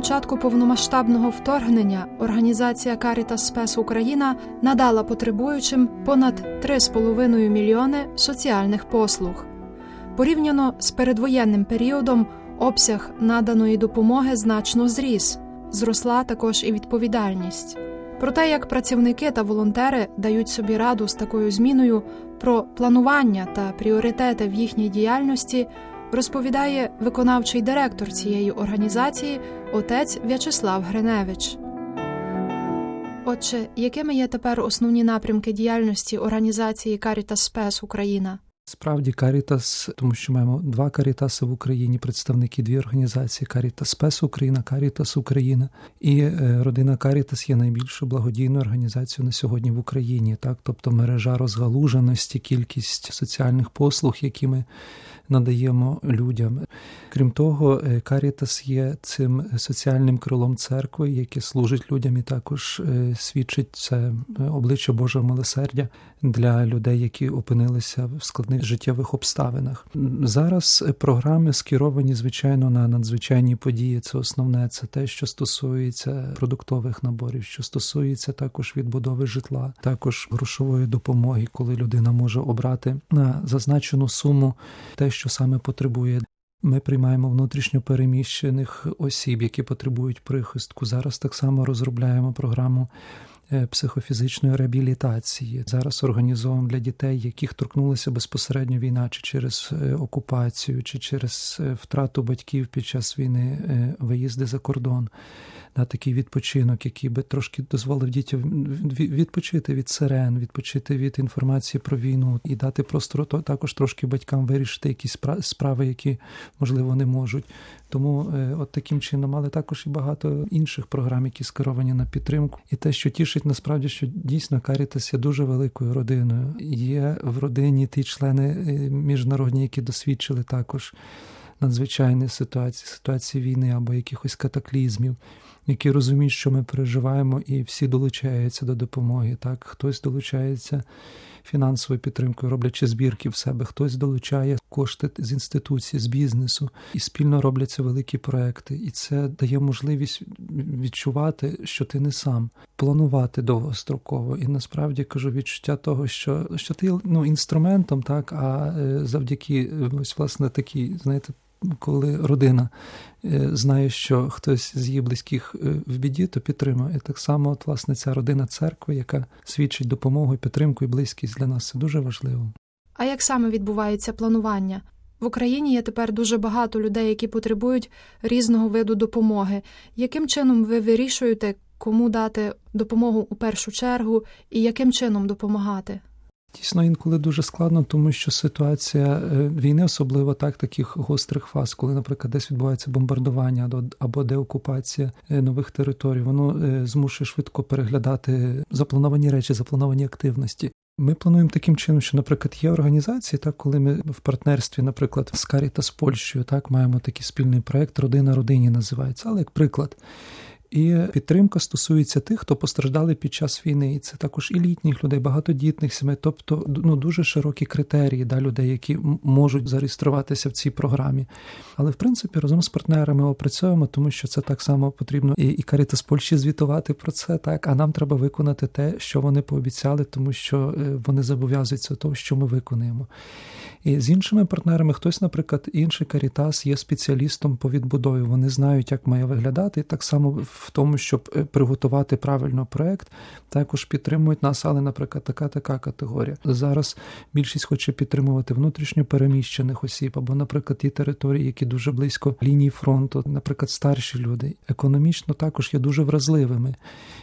початку повномасштабного вторгнення організація Caritas Спес Україна надала потребуючим понад 3,5 мільйони соціальних послуг. Порівняно з передвоєнним періодом обсяг наданої допомоги значно зріс, зросла також і відповідальність. Про те, як працівники та волонтери дають собі раду з такою зміною, про планування та пріоритети в їхній діяльності розповідає виконавчий директор цієї організації отець В'ячеслав Гриневич. Отже, якими є тепер основні напрямки діяльності організації Caritas Спес Україна? Справді Карітас, тому що маємо два Карітаси в Україні, представники дві організації Карітас Спес Україна, Карітас Україна і е, родина Карітас є найбільшою благодійною організацією на сьогодні в Україні. Так, тобто мережа розгалуженості, кількість соціальних послуг, які ми надаємо людям. Крім того, Карітас є цим соціальним крилом церкви, яке служить людям і також е, свідчить це обличчя Божого милосердя для людей, які опинилися в складних життєвих обставинах. Зараз програми скеровані звичайно на надзвичайні події. Це основне, це те, що стосується продуктових наборів, що стосується також відбудови житла, також грошової допомоги, коли людина може обрати на зазначену суму те, що саме потребує. Ми приймаємо внутрішньо переміщених осіб, які потребують прихистку. Зараз так само розробляємо програму психофізичної реабілітації. Зараз організовуємо для дітей, яких торкнулася безпосередньо війна, чи через е, окупацію, чи через е, втрату батьків під час війни виїзди за кордон. На такий відпочинок, який би трошки дозволив дітям відпочити від сирен, відпочити від інформації про війну і дати просто також трошки батькам вирішити якісь справи, які можливо не можуть. Тому от таким чином, але також і багато інших програм, які скеровані на підтримку, і те, що тішить насправді, що дійсно Карітас є дуже великою родиною. Є в родині ті члени е, міжнародні, які досвідчили також надзвичайні ситуації, ситуації війни або якихось катаклізмів, які розуміють, що ми переживаємо, і всі долучаються до допомоги. Так, хтось долучається фінансовою підтримкою, роблячи збірки в себе, хтось долучає кошти з інституцій, з бізнесу, і спільно робляться великі проекти. І це дає можливість відчувати, що ти не сам, планувати довгостроково. І насправді кажу відчуття того, що що ти ну інструментом, так а е, завдяки ось власне такій, знаєте коли родина е, знає, що хтось з її близьких е, в біді, то підтримує. Так само, от, власне, ця родина церкви, яка свідчить допомогу, підтримку і близькість для нас, це дуже важливо. А як саме відбувається планування? В Україні є тепер дуже багато людей, які потребують різного виду допомоги. Яким чином ви вирішуєте, кому дати допомогу у першу чергу і яким чином допомагати? Дійсно, інколи дуже складно, тому що ситуація е, війни, особливо так, таких гострих фаз, коли, наприклад, десь відбувається бомбардування або деокупація е, нових територій, воно е, змушує швидко переглядати заплановані речі, заплановані активності. Ми плануємо таким чином, що, наприклад, є організації, так коли ми в партнерстві, наприклад, з Каріта з Польщею, так маємо такий спільний проект Родина родині називається, але як приклад. І підтримка стосується тих, хто постраждали під час війни. І це також і літніх людей, багатодітних сімей, тобто ну дуже широкі критерії да, людей, які можуть зареєструватися в цій програмі. Але в принципі разом з партнерами опрацьовуємо, тому що це так само потрібно і і з Польщі звітувати про це, так а нам треба виконати те, що вони пообіцяли, тому що е, вони зобов'язуються того, що ми виконуємо. І з іншими партнерами хтось, наприклад, інший Карітас є спеціалістом по відбудові. Вони знають, як має виглядати, і так само в тому, щоб е, приготувати правильно проект, також підтримують нас, але, наприклад, така така категорія. Зараз більшість хоче підтримувати внутрішньо переміщених осіб, або, наприклад, ті території, які дуже близько лінії фронту, наприклад, старші люди, економічно також є дуже вразливими.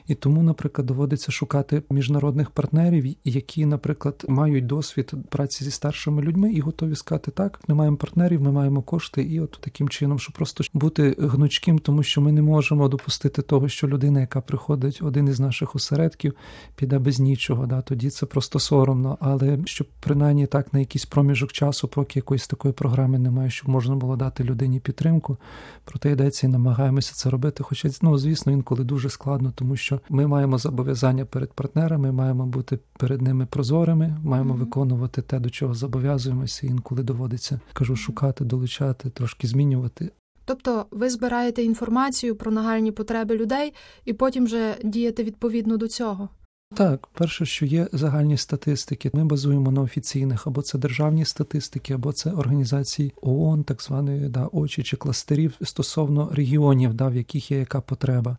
І тому, наприклад, доводиться шукати міжнародних партнерів, які, наприклад, мають досвід праці зі старшими людьми і готові сказати так. Ми маємо партнерів, ми маємо кошти, і от таким чином, щоб просто бути гнучким, тому що ми не можемо допустити того, що людина, яка приходить, один із наших осередків, піде без нічого. Да, Тоді це просто соромно. Але щоб принаймні так на якийсь проміжок часу, поки якоїсь такої програми немає, щоб можна було дати людині підтримку, проте йдеться і намагаємося це робити. Хоча ну, звісно, інколи дуже складно, тому що ми маємо зобов'язання перед партнерами, маємо бути перед ними прозорими, маємо mm-hmm. виконувати те, до чого зобов'язуємо займаємося, інколи доводиться кажу, шукати, долучати, трошки змінювати. Тобто ви збираєте інформацію про нагальні потреби людей і потім вже дієте відповідно до цього. Так, перше, що є загальні статистики, ми базуємо на офіційних, або це державні статистики, або це організації ООН, так званої да, очі чи кластерів стосовно регіонів, да, в яких є яка потреба.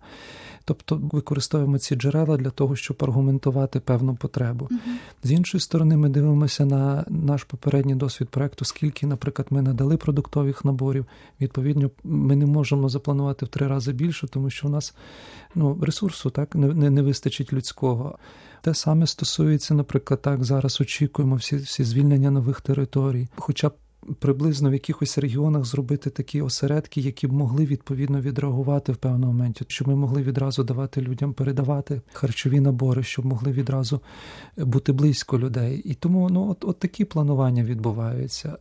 Тобто використовуємо ці джерела для того, щоб аргументувати певну потребу. Uh-huh. З іншої сторони, ми дивимося на наш попередній досвід проекту, скільки, наприклад, ми надали продуктових наборів. Відповідно, ми не можемо запланувати в три рази більше, тому що у нас ну, ресурсу так не, не, не вистачить людського. Те саме стосується, наприклад, так зараз очікуємо всі всі звільнення нових територій, хоча б приблизно в якихось регіонах зробити такі осередки, які б могли відповідно відреагувати в певному моменті, щоб ми могли відразу давати людям передавати харчові набори, щоб могли відразу бути близько людей. І тому ну от, от такі планування відбуваються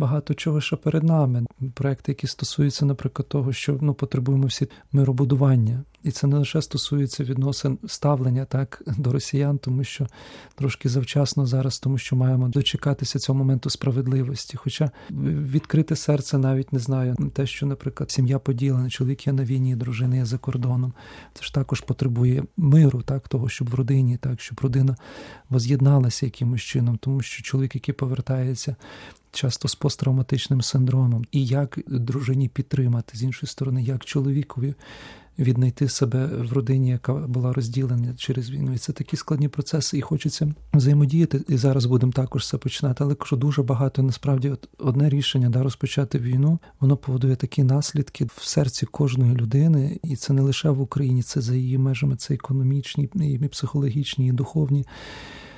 багато чого ще перед нами. Проекти, які стосуються, наприклад, того, що ну потребуємо всі миробудування, і це не лише стосується відносин ставлення так до росіян, тому що трошки завчасно зараз, тому що маємо дочекатися цього моменту справедливості. Хоча відкрите серце навіть не знаю, те, що, наприклад, сім'я поділена, чоловік є на війні, дружина є за кордоном. Це ж також потребує миру, так того, щоб в родині, так щоб родина воз'єдналася якимось чином, тому що чоловік, який повертається часто з посттравматичним синдромом, і як дружині підтримати з іншої сторони, як чоловікові віднайти себе в родині, яка була розділена через війну. І це такі складні процеси, і хочеться взаємодіяти. І зараз будемо також це починати. Але якщо дуже багато насправді от одне рішення да розпочати війну, воно поводує такі наслідки в серці кожної людини, і це не лише в Україні, це за її межами, це економічні, і психологічні, і духовні.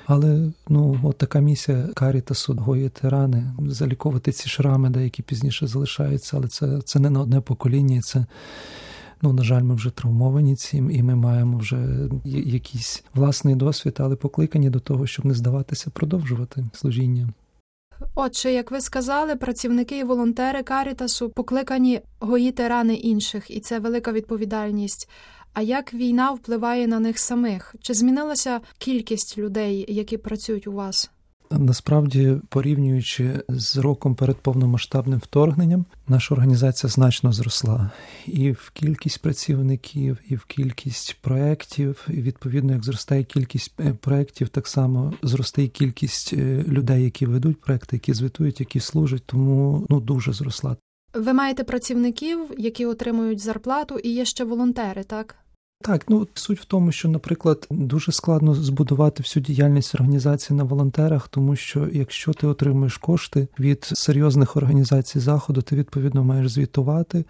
Але ну от така місія Карітасу гоїти рани, заліковувати ці шрами, деякі пізніше залишаються, але це це не на одне покоління. Це ну на жаль, ми вже травмовані цим, і ми маємо вже якийсь власний досвід, але покликані до того, щоб не здаватися, продовжувати служіння. Отже, як ви сказали, працівники і волонтери Карітасу покликані гоїти рани інших, і це велика відповідальність. А як війна впливає на них самих? Чи змінилася кількість людей, які працюють у вас? Насправді, порівнюючи з роком перед повномасштабним вторгненням, наша організація значно зросла і в кількість працівників, і в кількість проєктів. І Відповідно, як зростає кількість е, проєктів, так само зросте і кількість е, людей, які ведуть проекти, які звітують, які служать. Тому ну дуже зросла. Ви маєте працівників, які отримують зарплату, і є ще волонтери, так? Так, ну суть в тому, що, наприклад, дуже складно збудувати всю діяльність організації на волонтерах, тому що якщо ти отримуєш кошти від серйозних організацій заходу, ти відповідно маєш звітувати,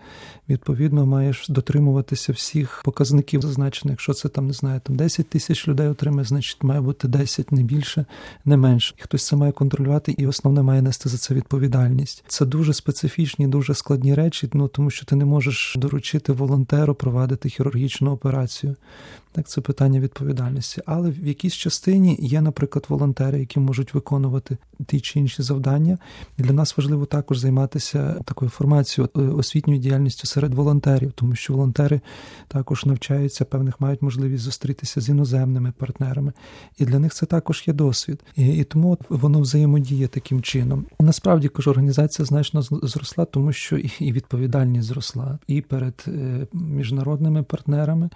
відповідно маєш дотримуватися всіх показників зазначених. Якщо це там не знаю, там 10 тисяч людей отримає, значить має бути 10, не більше, не менше. Хтось це має контролювати, і основне має нести за це відповідальність. Це дуже специфічні, дуже складні речі, ну тому що ти не можеш доручити волонтеру провадити хірургічну операцію працю. Так, це питання відповідальності. Але в якійсь частині є, наприклад, волонтери, які можуть виконувати ті чи інші завдання. І для нас важливо також займатися такою формацією е, освітньою діяльністю серед волонтерів, тому що волонтери також навчаються, певних мають можливість зустрітися з іноземними партнерами. І для них це також є досвід. І, і тому воно взаємодіє таким чином. Насправді кажу, організація значно зросла, тому що і відповідальність зросла і перед е, міжнародними партнерами,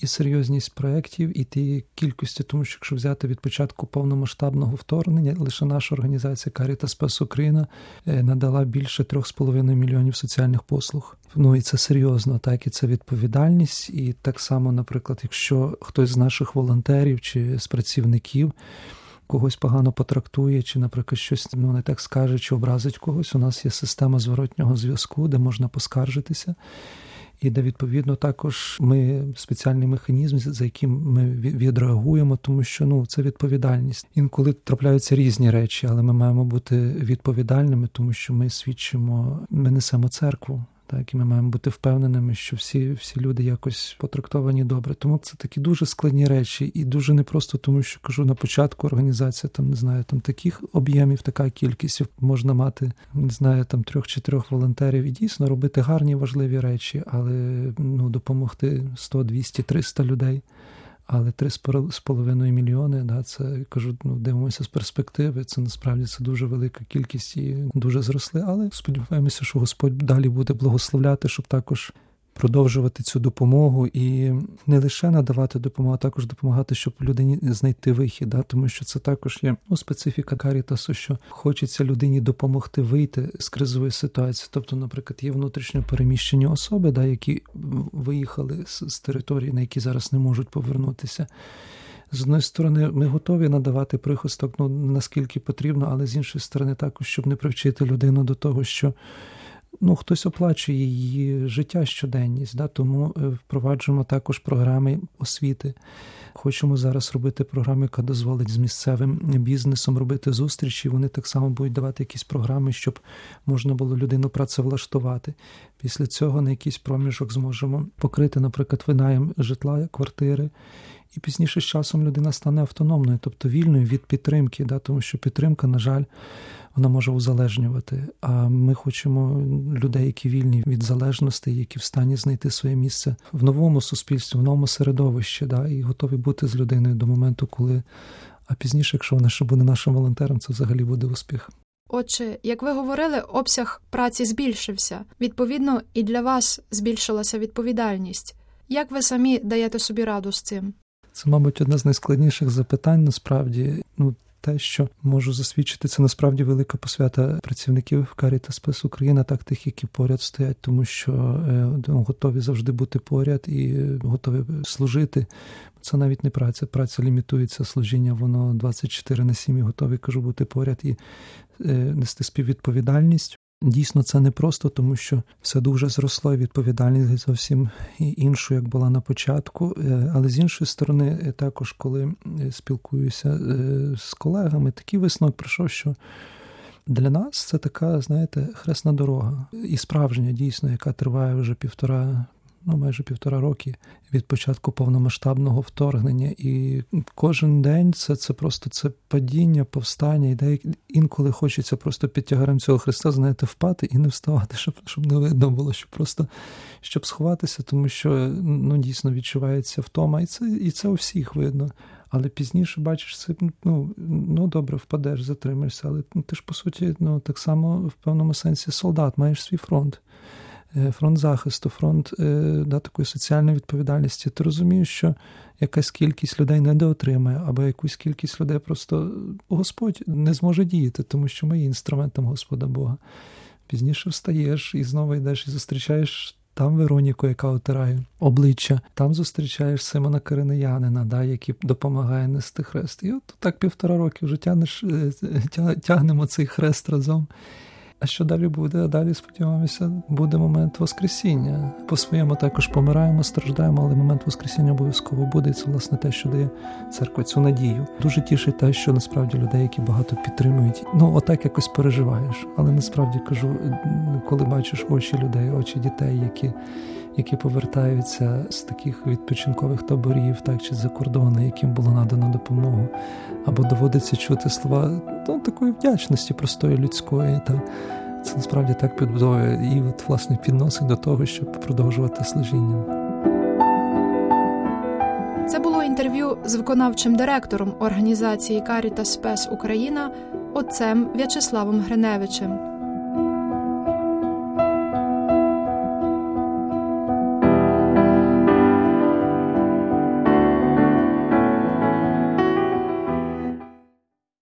і серйозні кількість проєктів і ті кількості, тому що якщо взяти від початку повномасштабного вторгнення, лише наша організація Каріта Спас Україна е, надала більше 3,5 мільйонів соціальних послуг. Ну і це серйозно, так і це відповідальність. І так само, наприклад, якщо хтось з наших волонтерів чи з працівників. Когось погано потрактує, чи, наприклад, щось ну, не так скаже, чи образить когось. У нас є система зворотнього зв'язку, де можна поскаржитися і де відповідно також ми спеціальний механізм, за яким ми відреагуємо, тому що ну це відповідальність. Інколи трапляються різні речі, але ми маємо бути відповідальними, тому що ми свідчимо, ми несемо церкву. Так, і ми маємо бути впевненими, що всі всі люди якось потрактовані добре. Тому це такі дуже складні речі, і дуже непросто, тому що кажу на початку організація там не знаю, там таких об'ємів, така кількість можна мати, не знаю, там трьох-чотирьох волонтерів і дійсно робити гарні важливі речі, але ну допомогти 100, 200, 300 людей. Але 3,5 мільйони, да, це кажу, ну дивимося з перспективи. Це насправді це дуже велика кількість і дуже зросли. Але сподіваємося, що Господь далі буде благословляти, щоб також продовжувати цю допомогу і не лише надавати допомогу, а також допомагати, щоб людині знайти вихід. Да? Тому що це також є ну, специфіка карітасу, що хочеться людині допомогти вийти з кризової ситуації. Тобто, наприклад, є внутрішньо переміщені особи, да, які виїхали з, з території, на які зараз не можуть повернутися. З одної сторони, ми готові надавати прихисток, ну наскільки потрібно, але з іншої сторони, також щоб не привчити людину до того, що ну, хтось оплачує її життя щоденність, да, тому е, впроваджуємо також програми освіти. Хочемо зараз робити програму, яка дозволить з місцевим бізнесом робити зустрічі. Вони так само будуть давати якісь програми, щоб можна було людину працевлаштувати. Після цього на якийсь проміжок зможемо покрити, наприклад, винаєм житла, квартири. І пізніше з часом людина стане автономною, тобто вільною від підтримки, да, тому що підтримка, на жаль, вона може узалежнювати. А ми хочемо людей, які вільні від залежності, які в стані знайти своє місце в новому суспільстві, в новому середовищі, да, і готові бути з людиною до моменту, коли. А пізніше, якщо вона ще буде нашим волонтером, це взагалі буде успіх. Отже, як ви говорили, обсяг праці збільшився. Відповідно, і для вас збільшилася відповідальність. Як ви самі даєте собі раду з цим? Це, мабуть, одне з найскладніших запитань. Насправді, ну те, що можу засвідчити, це насправді велика посвята працівників Каріта Спес Україна, так тих, які поряд стоять, тому що е, ну, готові завжди бути поряд і готові служити. Це навіть не праця. Праця лімітується служіння, воно 24 на 7 і готові кажу бути поряд і е, нести співвідповідальність. Дійсно, це не просто, тому що все дуже зросло, і відповідальність зовсім іншу, як була на початку. Е, але з іншої сторони, е, також коли е, спілкуюся з колегами, такий висновок прийшов, що для нас це така, знаєте, хресна дорога і справжня, дійсно, яка триває вже півтора ну майже півтора роки від початку повномасштабного вторгнення. І кожен день це це просто це падіння, повстання, і де інколи хочеться просто під тягарем цього Христа, знаєте, впати і не вставати, щоб щоб не видно було, щоб просто щоб сховатися, тому що ну дійсно відчувається втома, і це і це у всіх видно. Але пізніше бачиш, це ну ну добре, впадеш, затримаєшся, але ти ж по суті ну так само в певному сенсі солдат, маєш свій фронт. Е, фронт захисту, фронт е, да, такої соціальної відповідальності, ти розумієш, що якась кількість людей не доотримає, або якусь кількість людей просто Господь не зможе діяти, тому що ми є інструментом Господа Бога. Пізніше встаєш і знову йдеш і зустрічаєш. Там Вероніку, яка отирає обличчя, там зустрічаєш Симона Киринеянина, да, який допомагає нести хрест. І от так півтора роки вже тягнеш, тягнемо цей хрест разом. А що далі буде? Далі сподіваємося, буде момент Воскресіння. По своєму також помираємо, страждаємо, але момент Воскресіння обов'язково буде. І це власне те, що дає церква цю надію. Дуже тішить те, що насправді людей, які багато підтримують. Ну, отак якось переживаєш. Але насправді кажу, коли бачиш очі людей, очі дітей, які які повертаються з таких відпочинкових таборів, так чи з-за кордону, яким було надано допомогу, або доводиться чути слова ну, такої вдячності простої людської. Та це насправді так підбудовує і от, власне підносить до того, щоб продовжувати служіння. Це було інтерв'ю з виконавчим директором організації Каріта Спес Україна отцем В'ячеславом Гриневичем.